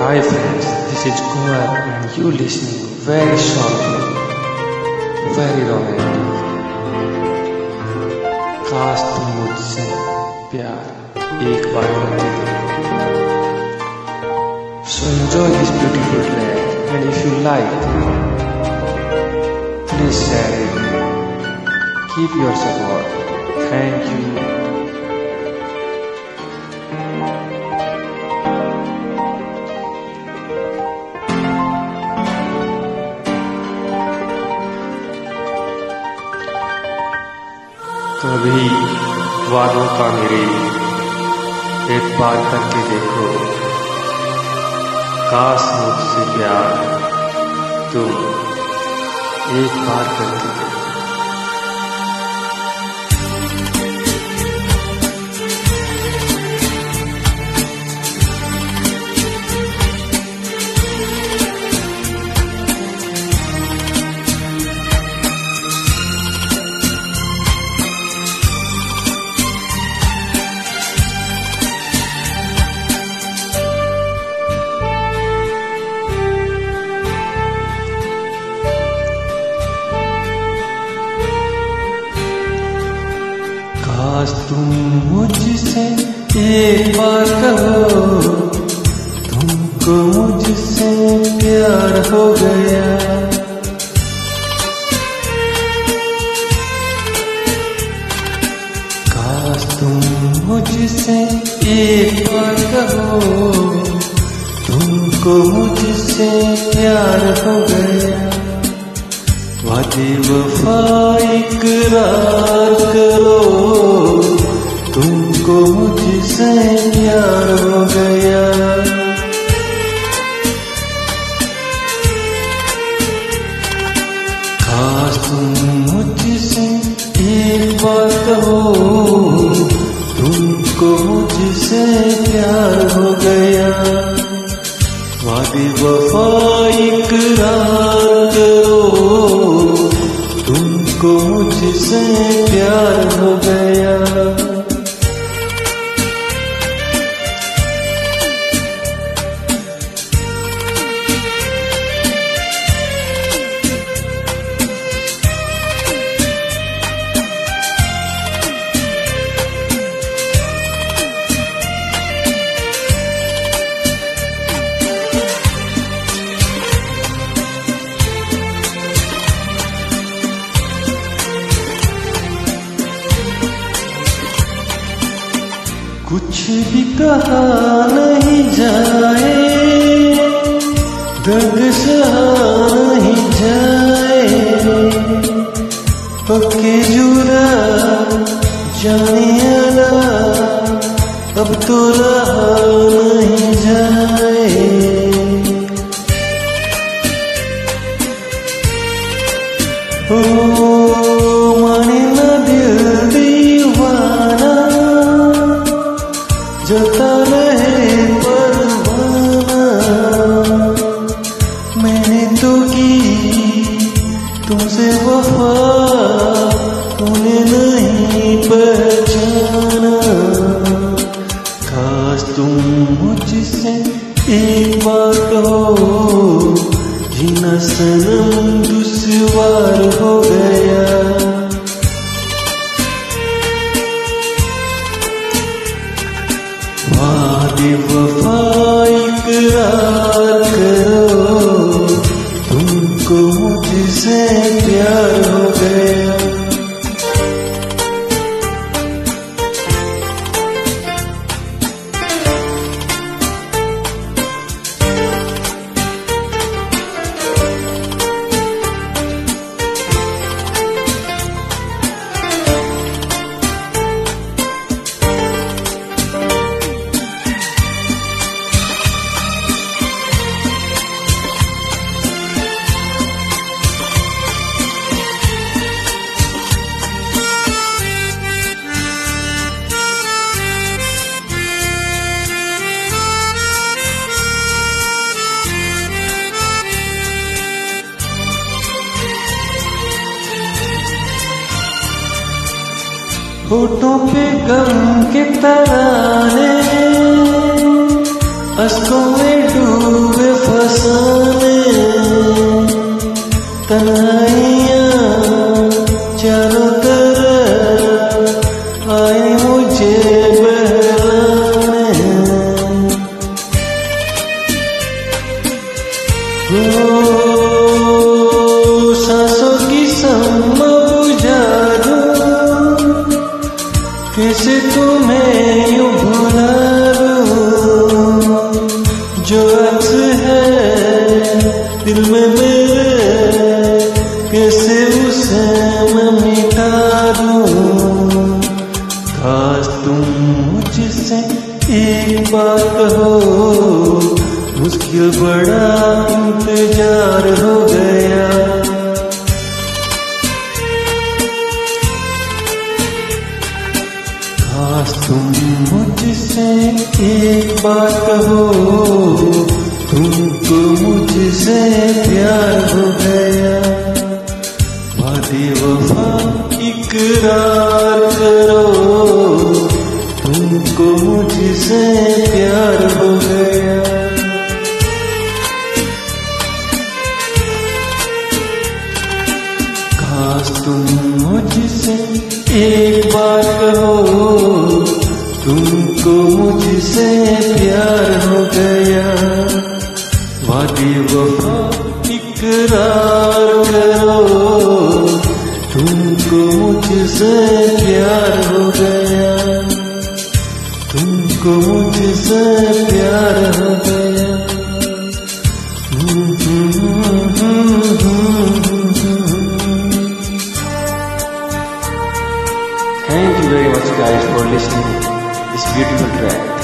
Hi friends, this is Kumar and you listening very softly, very romantic. काश तुम मुझसे प्यार एक बार करते So enjoy this beautiful day and if you like, please share it. Keep your support. Thank you. कभी वादों का मेरे एक बार करके देखो। काश मुझसे प्यार तुम एक बार करके देखो। काश तुम मुझसे एक बार कहो। तुमको मुझसे प्यार हो गया। काश तुम मुझसे एक बार कहो। तुमको मुझसे प्यार हो गया। वादे वफा इकरार करो। तुमको मुझसे प्यार हो गया। खास तुम मुझसे एक बार कहो। तुमको मुझसे प्यार हो गया। वादे वफा इकरार करो। तुमको मुझसे प्यार हो गया। कुछ भी कहा नहीं जाए, दर्द सहा नहीं जाए। पक्के जुरा जाने अब तो रहा रहे परवाना मैंने तो की तुमसे वफा तूने नहीं पहचाना काश तुम मुझसे एक बार कहो जीना सनम दुश्वार हो गया वादे वफा करो। तुमको मुझसे प्यार हो गया। होठों पे गम के तराने अश्कों में डूबे फसाने कैसे तुम्हें यूँ भुला जो अक्स है दिल में मेरे, कैसे उसे मैं मिटा दूँ? काश तुम मुझसे एक बात कहो, मुश्किल बड़ा इंतज़ार हो गया। तुम मुझसे एक बात कहो। तुमको मुझसे प्यार हो गया। वादे वफा इकरार करो। तुमको मुझसे प्यार हो गया। काश तुम मुझसे एक बार तुमको मुझसे प्यार हो गया। वादे वफा इकरार करो। तुमको मुझसे प्यार हो गया। तुमको मुझसे प्यार हो गया। Thank you very much, guys, for listening. This beautiful track.